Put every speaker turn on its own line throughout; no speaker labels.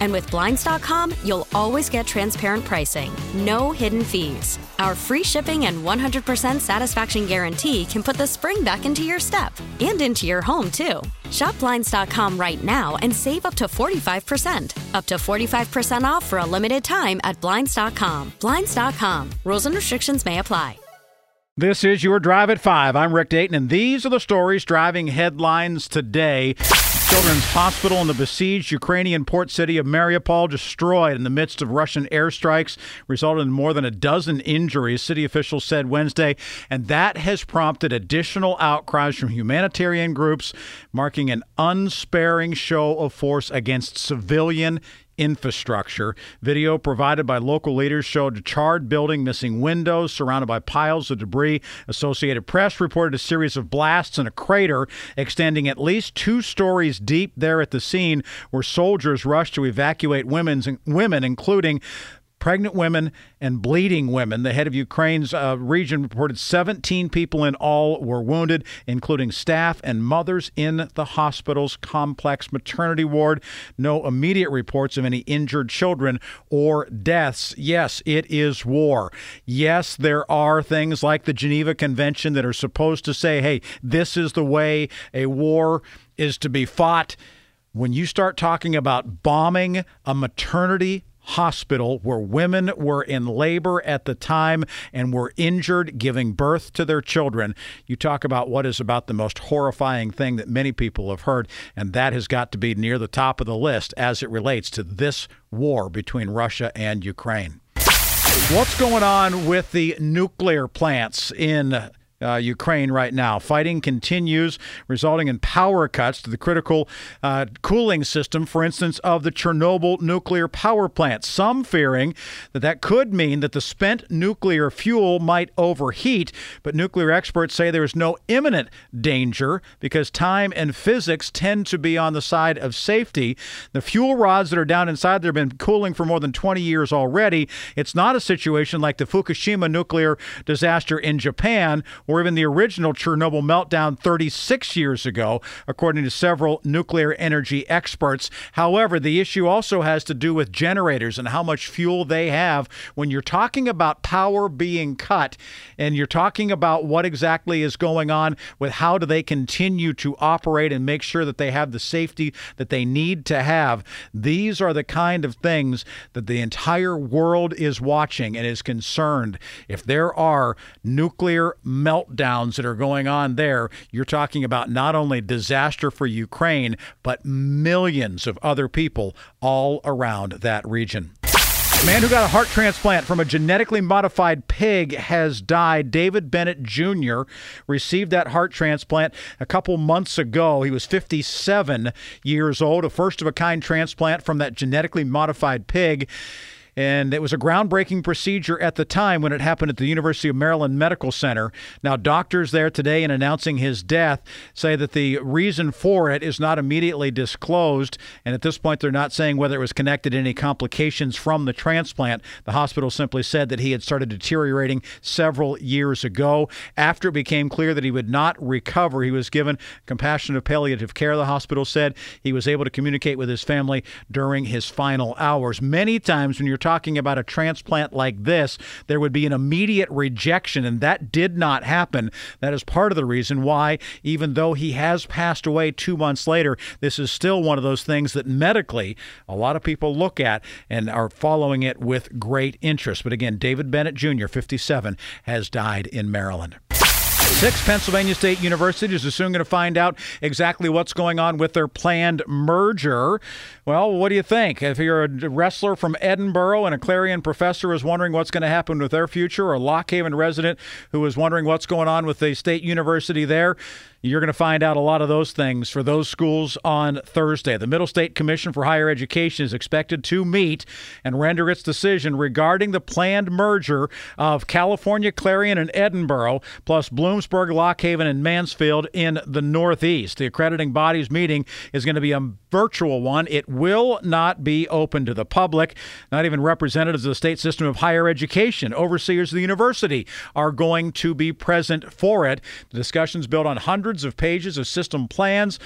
And with Blinds.com, you'll always get transparent pricing, no hidden fees. Our free shipping and 100% satisfaction guarantee can put the spring back into your step and into your home, too. Shop Blinds.com right now and save up to 45%. Up to 45% off for a limited time at Blinds.com. Blinds.com. Rules and restrictions may apply.
This is your Drive at 5. I'm Rick Dayton, and these are the stories driving headlines today. Children's Hospital in the besieged Ukrainian port city of Mariupol destroyed in the midst of Russian airstrikes, resulted in more than a dozen injuries, city officials said Wednesday. And that has prompted additional outcries from humanitarian groups, marking an unsparing show of force against civilian infrastructure. Video provided by local leaders showed a charred building missing windows, surrounded by piles of debris. Associated Press reported a series of blasts and a crater extending at least two stories deep there at the scene, where soldiers rushed to evacuate women's, women, including pregnant women and bleeding women. The head of Ukraine's uh, region reported 17 people in all were wounded, including staff and mothers in the hospital's complex maternity ward. No immediate reports of any injured children or deaths. Yes, it is war. Yes, there are things like the Geneva Convention that are supposed to say, hey, this is the way a war is to be fought. When you start talking about bombing a maternity hospital where women were in labor at the time and were injured giving birth to their children. You talk about what is about the most horrifying thing that many people have heard, and that has got to be near the top of the list as it relates to this war between Russia and Ukraine. What's going on with the nuclear plants in uh, Ukraine right now. Fighting continues, resulting in power cuts to the critical uh, cooling system, for instance, of the Chernobyl nuclear power plant. Some fearing that that could mean that the spent nuclear fuel might overheat, but nuclear experts say there is no imminent danger because time and physics tend to be on the side of safety. The fuel rods that are down inside there have been cooling for more than 20 years already. It's not a situation like the Fukushima nuclear disaster in Japan or even the original Chernobyl meltdown 36 years ago, according to several nuclear energy experts. However, the issue also has to do with generators and how much fuel they have. When you're talking about power being cut and you're talking about what exactly is going on with how do they continue to operate and make sure that they have the safety that they need to have, these are the kind of things that the entire world is watching and is concerned. If there are nuclear meltdowns, meltdowns that are going on there, you're talking about not only disaster for Ukraine, but millions of other people all around that region. Man who got a heart transplant from a genetically modified pig has died. David Bennett Jr. received that heart transplant a couple months ago. He was 57 years old, a first of a kind transplant from that genetically modified pig. And it was a groundbreaking procedure at the time when it happened at the University of Maryland Medical Center. Now, doctors there today, in announcing his death, say that the reason for it is not immediately disclosed. And at this point, they're not saying whether it was connected to any complications from the transplant. The hospital simply said that he had started deteriorating several years ago. After it became clear that he would not recover, he was given compassionate palliative care, the hospital said. He was able to communicate with his family during his final hours. Many times when you're talking about a transplant like this, there would be an immediate rejection, and that did not happen. That is part of the reason why, even though he has passed away two months later, this is still one of those things that medically a lot of people look at and are following it with great interest. But again, David Bennett Jr., 57, has died in Maryland. Six Pennsylvania State Universities are soon going to find out exactly what's going on with their planned merger. Well, what do you think? If you're a wrestler from Edinboro and a Clarion professor is wondering what's going to happen with their future, or a Lock Haven resident who is wondering what's going on with the state university there, you're going to find out a lot of those things for those schools on Thursday. The Middle State Commission for Higher Education is expected to meet and render its decision regarding the planned merger of California Clarion and Edinboro, plus Bloomsburg, Lock Haven, and Mansfield in the Northeast. The accrediting body's meeting is going to be a virtual one. It will not be open to the public. Not even representatives of the state system of higher education, overseers of the university, are going to be present for it. The discussions built on hundreds of pages of system plans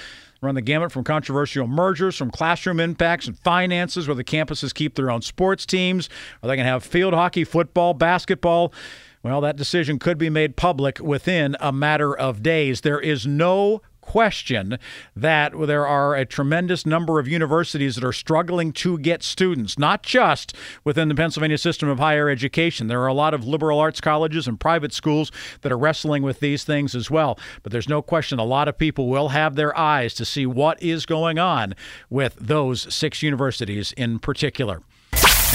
run the gamut from controversial mergers, from classroom impacts and finances, where the campuses keep their own sports teams. Are they to have field hockey, football, basketball? Well, that decision could be made public within a matter of days. There is no question that there are a tremendous number of universities that are struggling to get students, not just within the Pennsylvania system of higher education. There are a lot of liberal arts colleges and private schools that are wrestling with these things as well. But there's no question a lot of people will have their eyes to see what is going on with those six universities in particular.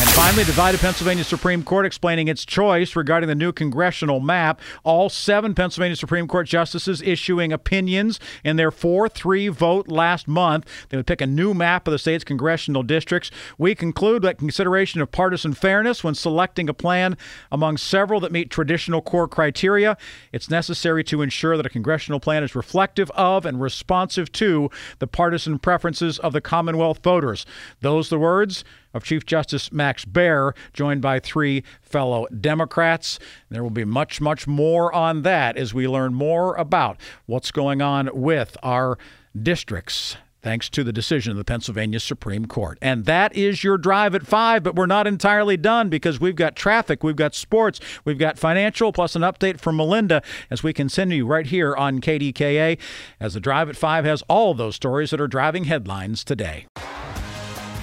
And finally, the divided Pennsylvania Supreme Court explaining its choice regarding the new congressional map. All seven Pennsylvania Supreme Court justices issuing opinions in their 4 3 vote last month. They would pick a new map of the state's congressional districts. We conclude that consideration of partisan fairness when selecting a plan among several that meet traditional core criteria, it's necessary to ensure that a congressional plan is reflective of and responsive to the partisan preferences of the Commonwealth voters. Those the words of Chief Justice Max Baer, joined by three fellow Democrats. There will be much, much more on that as we learn more about what's going on with our districts thanks to the decision of the Pennsylvania Supreme Court. And that is your drive at five, but we're not entirely done because we've got traffic, we've got sports, we've got financial, plus an update from Melinda as we continue right here on KDKA as the drive at five has all those stories that are driving headlines today.